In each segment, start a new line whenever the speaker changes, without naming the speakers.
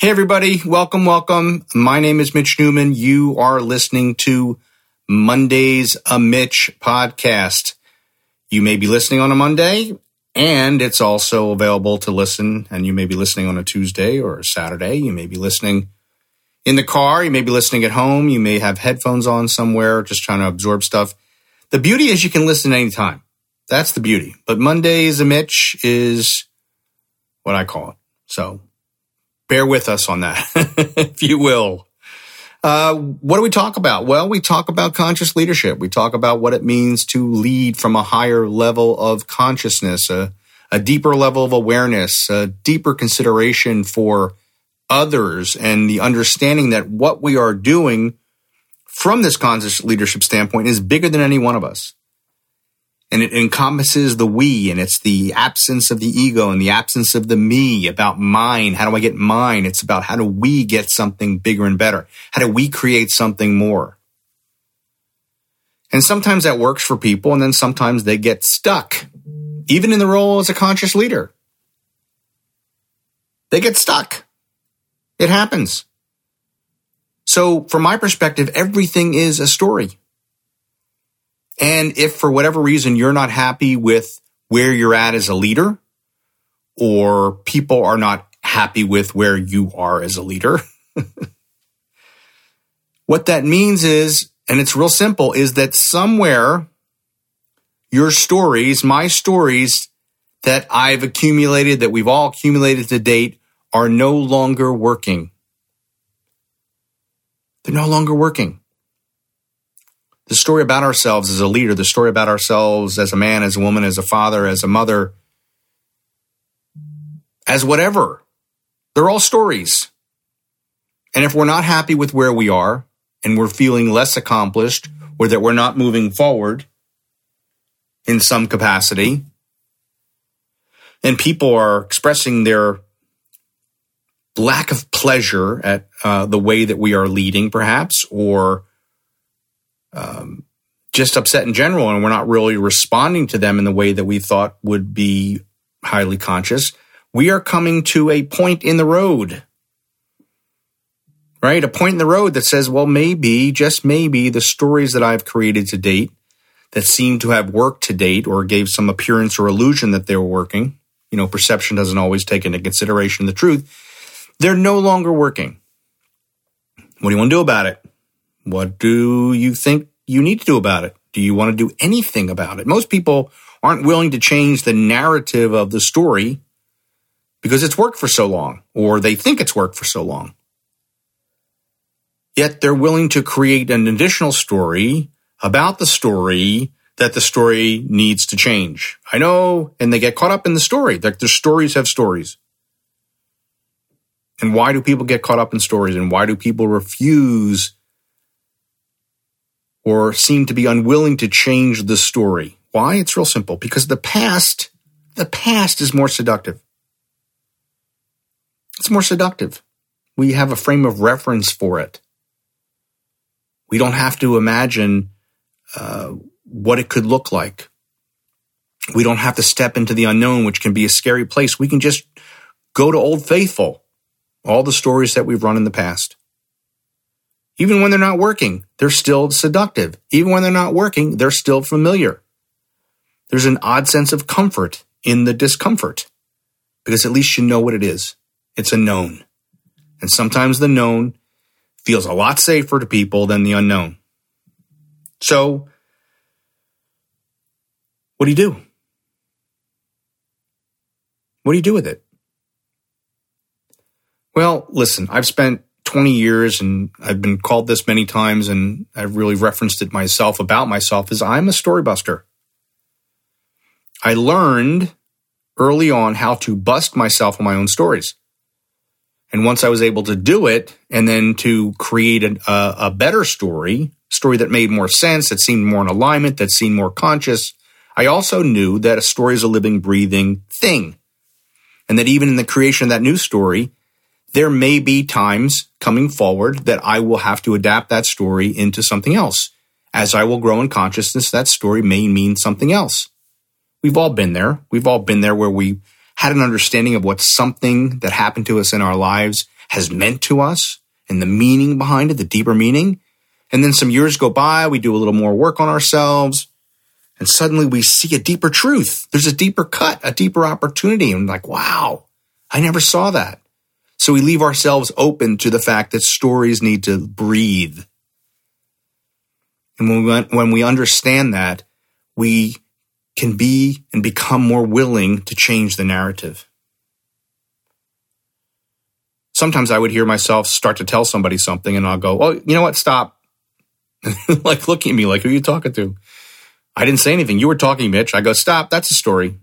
Hey, everybody. Welcome, welcome. My name is Mitch Newman. You are listening to Monday's A Mitch podcast. You may be listening on a Monday, and it's also available to listen. And you may be listening on a Tuesday or a Saturday. You may be listening in the car. You may be listening at home. You may have headphones on somewhere, just trying to absorb stuff. The beauty is you can listen anytime. That's the beauty. But Monday's A Mitch is what I call it. So bear with us on that, if you will. Uh, what do we talk about? Well, we talk about conscious leadership. We talk about what it means to lead from a higher level of consciousness, a, a deeper level of awareness, a deeper consideration for others, and the understanding that what we are doing from this conscious leadership standpoint is bigger than any one of us and it encompasses the we and it's the absence of the ego and the absence of the me about mine. How do i get mine? It's about how do we get something bigger and better? How do we create something more? And sometimes that works for people and then sometimes they get stuck even in the role as a conscious leader. They get stuck. It happens. So from my perspective everything is a story and if for whatever reason you're not happy with where you're at as a leader, or people are not happy with where you are as a leader, what that means is, and it's real simple, is that somewhere your stories, my stories that I've accumulated, that we've all accumulated to date, are no longer working. They're no longer working the story about ourselves as a leader, the story about ourselves as a man, as a woman, as a father, as a mother, as whatever. They're all stories. And if we're not happy with where we are and we're feeling less accomplished or that we're not moving forward in some capacity, and people are expressing their lack of pleasure at uh, the way that we are leading, perhaps, or um, just upset in general, and we're not really responding to them in the way that we thought would be highly conscious, we are coming to a point in the road, right? A point in the road that says, well, maybe, just maybe, the stories that I've created to date that seem to have worked to date or gave some appearance or illusion that they were working, you know, perception doesn't always take into consideration the truth, they're no longer working. What do you want to do about it? What do you think you need to do about it? Do you want to do anything about it? Most people aren't willing to change the narrative of the story because it's worked for so long or they think it's worked for so long. Yet they're willing to create an additional story about the story that the story needs to change. I know, and they get caught up in the story. Like their stories have stories. And why do people get caught up in stories? And why do people refuse or seem to be unwilling to change the story. Why? It's real simple. Because the past, the past is more seductive. It's more seductive. We have a frame of reference for it. We don't have to imagine uh, what it could look like. We don't have to step into the unknown, which can be a scary place. We can just go to Old Faithful, all the stories that we've run in the past. Even when they're not working, they're still seductive. Even when they're not working, they're still familiar. There's an odd sense of comfort in the discomfort because at least you know what it is. It's a known. And sometimes the known feels a lot safer to people than the unknown. So, what do you do? What do you do with it? Well, listen, I've spent 20 years and I've been called this many times and I've really referenced it myself about myself is I'm a storybuster. I learned early on how to bust myself on my own stories. And once I was able to do it and then to create a, a, better story, story that made more sense, that seemed more in alignment, that seemed more conscious, I also knew that a story is a living, breathing thing. And that even in the creation of that new story, there may be times coming forward that I will have to adapt that story into something else. As I will grow in consciousness, that story may mean something else. We've all been there. We've all been there where we had an understanding of what something that happened to us in our lives has meant to us and the meaning behind it, the deeper meaning. And then some years go by, we do a little more work on ourselves, and suddenly we see a deeper truth. There's a deeper cut, a deeper opportunity. And like, wow, I never saw that. So we leave ourselves open to the fact that stories need to breathe. And when we, when we understand that, we can be and become more willing to change the narrative. Sometimes I would hear myself start to tell somebody something and I'll go, Oh, you know what? Stop. like looking at me like, who are you talking to? I didn't say anything. You were talking, Mitch. I go, stop. That's a story.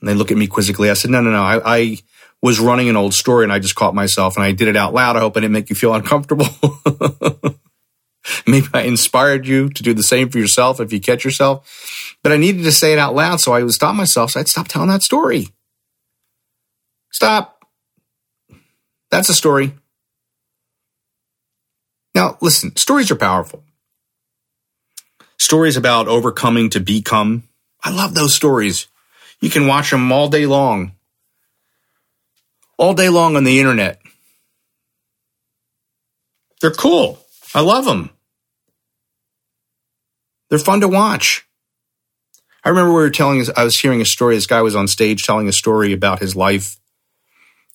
And they look at me quizzically. I said, no, no, no. I, I was running an old story and I just caught myself and I did it out loud. I hope I didn't make you feel uncomfortable. Maybe I inspired you to do the same for yourself if you catch yourself. But I needed to say it out loud, so I would stop myself. So I'd stop telling that story. Stop. That's a story. Now, listen, stories are powerful. Stories about overcoming to become. I love those stories. You can watch them all day long. All day long on the internet. They're cool. I love them. They're fun to watch. I remember we were telling, I was hearing a story. This guy was on stage telling a story about his life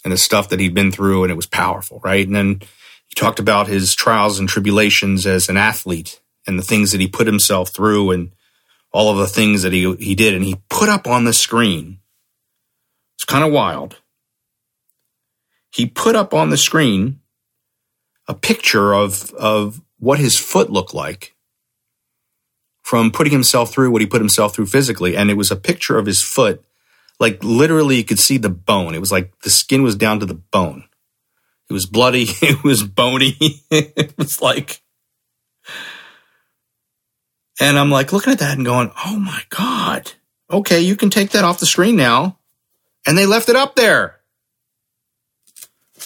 and the stuff that he'd been through, and it was powerful, right? And then he talked about his trials and tribulations as an athlete and the things that he put himself through and all of the things that he, he did. And he put up on the screen, it's kind of wild. He put up on the screen a picture of, of what his foot looked like from putting himself through what he put himself through physically. And it was a picture of his foot. Like literally you could see the bone. It was like the skin was down to the bone. It was bloody. It was bony. it was like, and I'm like looking at that and going, Oh my God. Okay. You can take that off the screen now. And they left it up there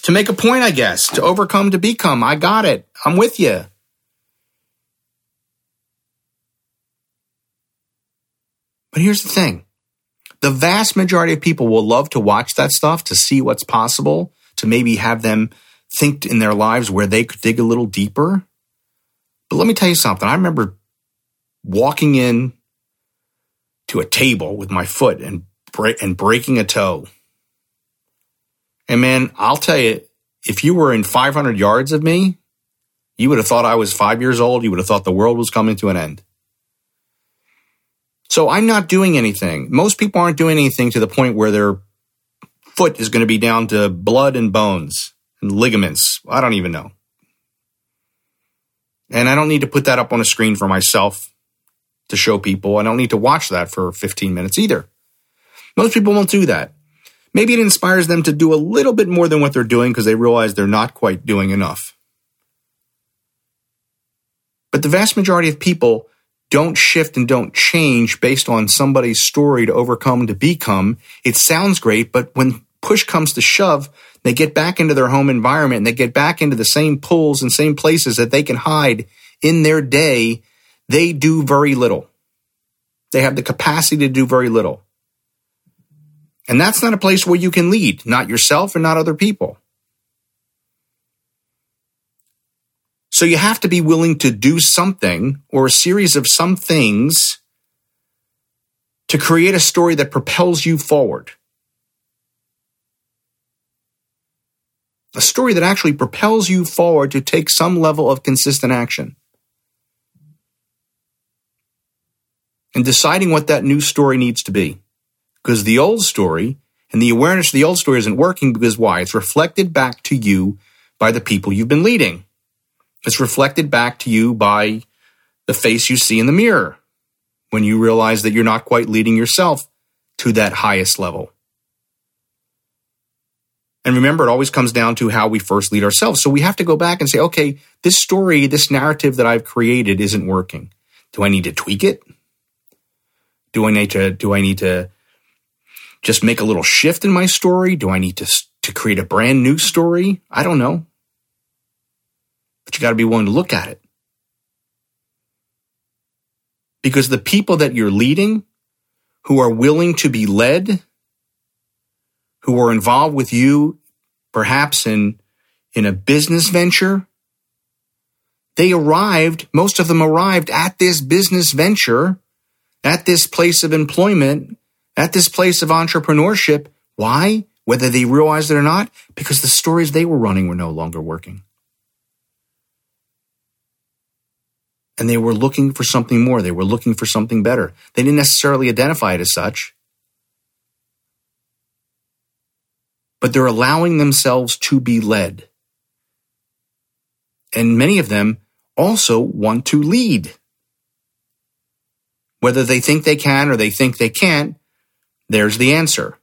to make a point, I guess, to overcome, to become. I got it. I'm with you. But here's the thing the vast majority of people will love to watch that stuff to see what's possible, to maybe have them think in their lives where they could dig a little deeper. But let me tell you something. I remember walking in to a table with my foot and, break, and breaking a toe and man, I'll tell you, if you were in 500 yards of me, you would have thought I was five years old. You would have thought the world was coming to an end. So I'm not doing anything. Most people aren't doing anything to the point where their foot is going to be down to blood and bones and ligaments. I don't even know. And I don't need to put that up on a screen for myself to show people. I don't need to watch that for 15 minutes either. Most people won't do that. Maybe it inspires them to do a little bit more than what they're doing because they realize they're not quite doing enough. But the vast majority of people don't shift and don't change based on somebody's story to overcome to become. It sounds great, but when push comes to shove, they get back into their home environment and they get back into the same pools and same places that they can hide in their day. They do very little. They have the capacity to do very little. And that's not a place where you can lead, not yourself and not other people. So you have to be willing to do something or a series of some things to create a story that propels you forward. a story that actually propels you forward to take some level of consistent action. And deciding what that new story needs to be. Because the old story and the awareness of the old story isn't working because why? It's reflected back to you by the people you've been leading. It's reflected back to you by the face you see in the mirror when you realize that you're not quite leading yourself to that highest level. And remember, it always comes down to how we first lead ourselves. So we have to go back and say, okay, this story, this narrative that I've created isn't working. Do I need to tweak it? Do I need to, do I need to just make a little shift in my story? Do I need to, to create a brand new story? I don't know. But you got to be willing to look at it. Because the people that you're leading who are willing to be led who were involved with you, perhaps in, in a business venture. They arrived, most of them arrived at this business venture, at this place of employment, at this place of entrepreneurship. Why? Whether they realized it or not, because the stories they were running were no longer working. And they were looking for something more. They were looking for something better. They didn't necessarily identify it as such. but they're allowing themselves to be led. And many of them also want to lead. Whether they think they can or they think they can't, there's the answer.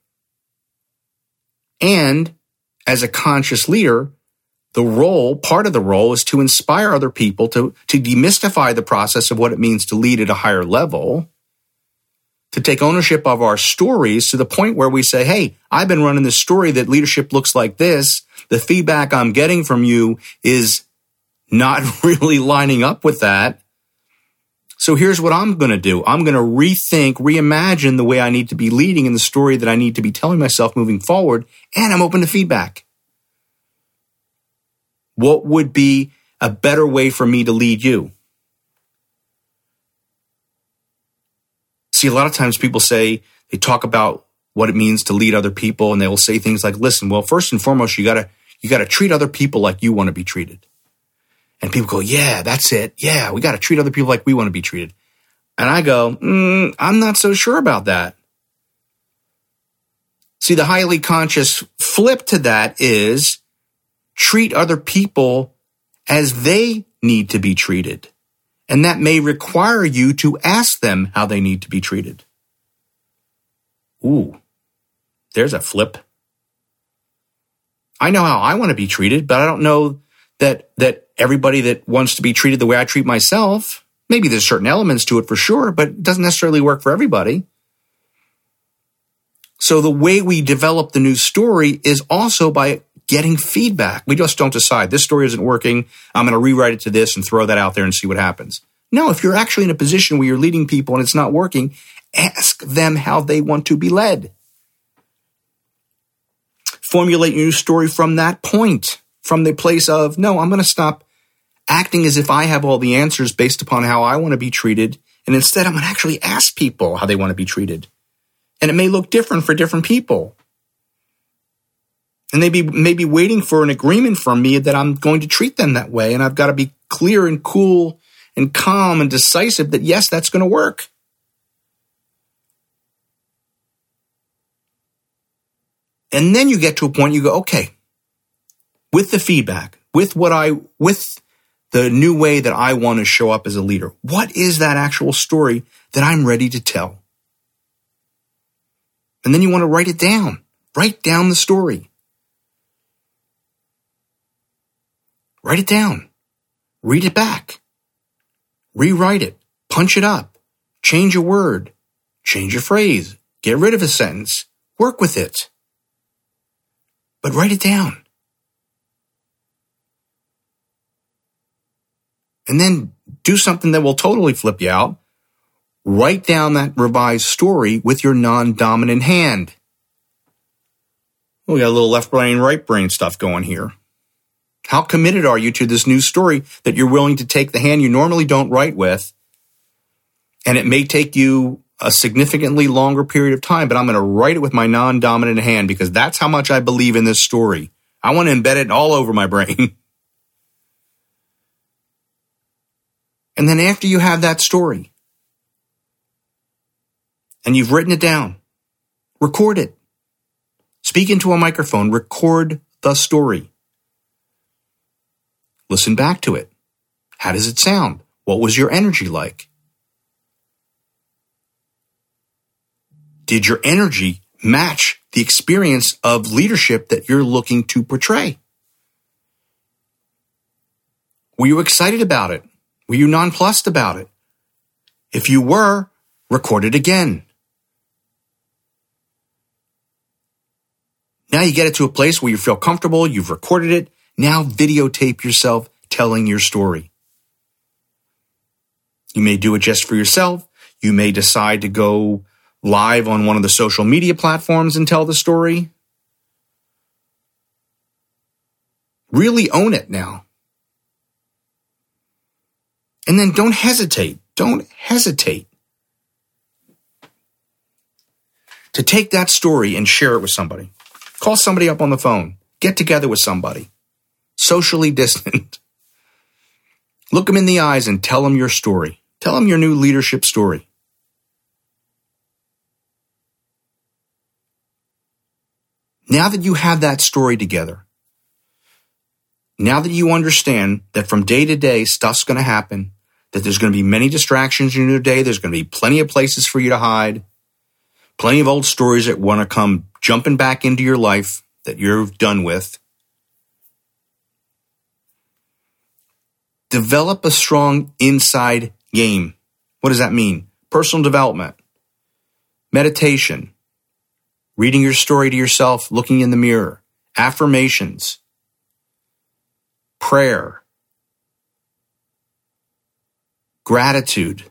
And as a conscious leader, the role, part of the role is to inspire other people to, to demystify the process of what it means to lead at a higher level to take ownership of our stories to the point where we say, Hey, I've been running this story that leadership looks like this. The feedback I'm getting from you is not really lining up with that. So here's what I'm going to do. I'm going to rethink, reimagine the way I need to be leading in the story that I need to be telling myself moving forward. And I'm open to feedback. What would be a better way for me to lead you? See, a lot of times people say, they talk about what it means to lead other people and they will say things like, listen, well, first and foremost, you gotta, you gotta treat other people like you want to be treated. And people go, yeah, that's it. Yeah, we gotta treat other people like we want to be treated. And I go, mm, I'm not so sure about that. See, the highly conscious flip to that is treat other people as they need to be treated and that may require you to ask them how they need to be treated. Ooh, there's a flip. I know how I want to be treated, but I don't know that that everybody that wants to be treated the way I treat myself. Maybe there's certain elements to it for sure, but it doesn't necessarily work for everybody. So the way we develop the new story is also by getting feedback. We just don't decide this story isn't working. I'm going to rewrite it to this and throw that out there and see what happens. No, if you're actually in a position where you're leading people and it's not working, ask them how they want to be led. Formulate your new story from that point, from the place of, no, I'm going to stop acting as if I have all the answers based upon how I want to be treated. And instead, I'm going to actually ask people how they want to be treated. And it may look different for different people and they be maybe waiting for an agreement from me that I'm going to treat them that way. And I've got to be clear and cool and calm and decisive that yes, that's going to work. And then you get to a point you go, okay, with the feedback, with what I, with the new way that I want to show up as a leader, what is that actual story that I'm ready to tell? And then you want to write it down. Write down the story. Write it down. Read it back. Rewrite it. Punch it up. Change a word. Change a phrase. Get rid of a sentence. Work with it. But write it down. And then do something that will totally flip you out. Write down that revised story with your non-dominant hand. We got a little left brain, right brain stuff going here. How committed are you to this new story that you're willing to take the hand you normally don't write with? And it may take you a significantly longer period of time, but I'm going to write it with my non dominant hand because that's how much I believe in this story. I want to embed it all over my brain. and then after you have that story and you've written it down, record it. Speak into a microphone, record the story. Listen back to it. How does it sound? What was your energy like? Did your energy match the experience of leadership that you're looking to portray? Were you excited about it? Were you nonplussed about it? If you were, record it again. Now you get it to a place where you feel comfortable, you've recorded it. Now videotape yourself telling your story. You may do it just for yourself. You may decide to go live on one of the social media platforms and tell the story. Really own it now. And then don't hesitate. Don't hesitate to take that story and share it with somebody. Call somebody up on the phone. Get together with somebody. Socially distant. Look them in the eyes and tell them your story. Tell them your new leadership story. Now that you have that story together, now that you understand that from day to day stuff's going to happen, that there's going to be many distractions in your day, there's going to be plenty of places for you to hide, plenty of old stories that want to come jumping back into your life that you're done with. Develop a strong inside game. What does that mean? Personal development, meditation, reading your story to yourself, looking in the mirror, affirmations, prayer, gratitude.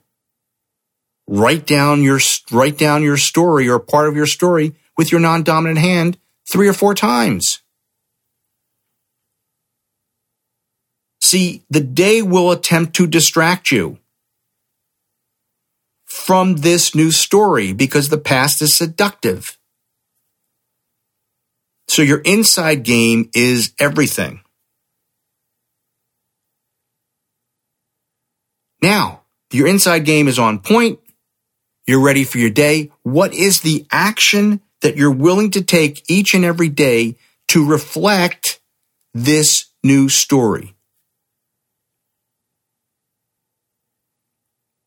Write down your, write down your story or part of your story with your non-dominant hand three or four times. See, the day will attempt to distract you from this new story because the past is seductive. So your inside game is everything. Now, your inside game is on point. You're ready for your day. What is the action that you're willing to take each and every day to reflect this new story?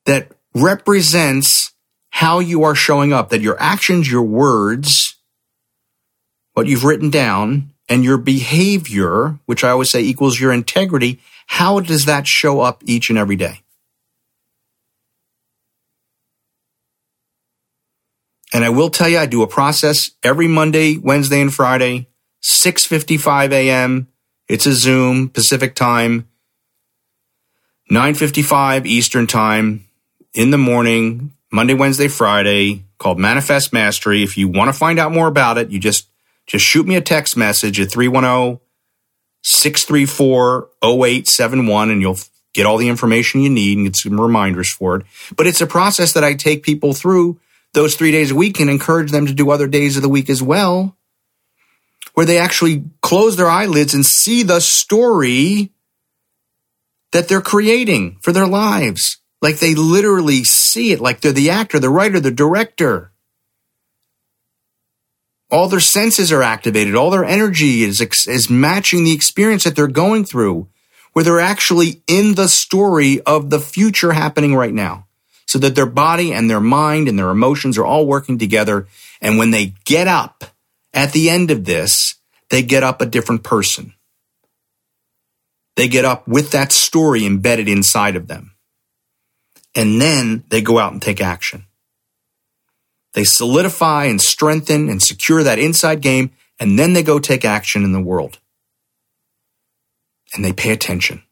That represents how you are showing up, that your actions, your words, what you've written down, and your behavior, which I always say equals your integrity, how does that show up each and every day? And I will tell you, I do a process every Monday, Wednesday, and Friday, 6.55 a.m. It's a Zoom, Pacific time, 9.55 Eastern time in the morning, Monday, Wednesday, Friday, called Manifest Mastery. If you want to find out more about it, you just, just shoot me a text message at 310 634 0871 and you'll get all the information you need and get some reminders for it. But it's a process that I take people through those three days a week and encourage them to do other days of the week as well, where they actually close their eyelids and see the story that they're creating for their lives. Like they literally see it, like they're the actor, the writer, the director. All their senses are activated. All their energy is, is matching the experience that they're going through, where they're actually in the story of the future happening right now so that their body and their mind and their emotions are all working together. And when they get up at the end of this, they get up a different person. They get up with that story embedded inside of them. And then they go out and take action. They solidify and strengthen and secure that inside game, and then they go take action in the world. And they pay attention.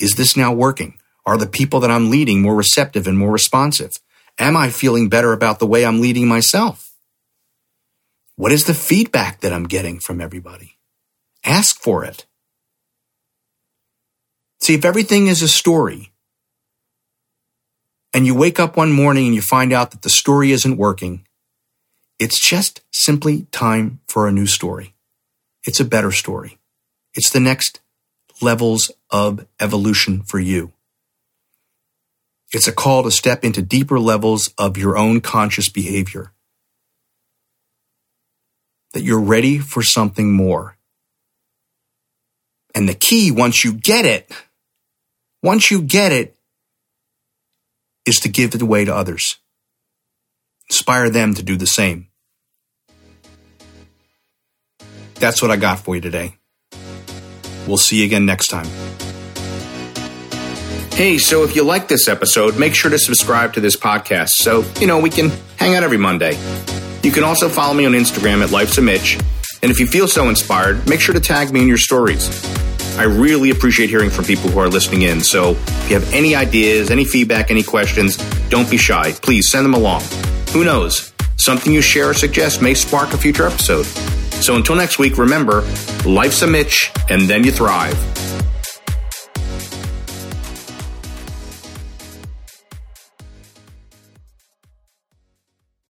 Is this now working? Are the people that I'm leading more receptive and more responsive? Am I feeling better about the way I'm leading myself? What is the feedback that I'm getting from everybody? Ask for it. See, if everything is a story and you wake up one morning and you find out that the story isn't working, it's just simply time for a new story. It's a better story. It's the next levels of evolution for you. It's a call to step into deeper levels of your own conscious behavior. That you're ready for something more. And the key, once you get it, once you get it, is to give it away to others. Inspire them to do the same. That's what I got for you today. We'll see you again next time. Hey, so if you like this episode, make sure to subscribe to this podcast so, you know, we can hang out every Monday. You can also follow me on Instagram at Life's a Mitch. And if you feel so inspired, make sure to tag me in your stories. I really appreciate hearing from people who are listening in. So if you have any ideas, any feedback, any questions, don't be shy. Please send them along. Who knows? Something you share or suggest may spark a future episode. So until next week, remember life's a Mitch, and then you thrive.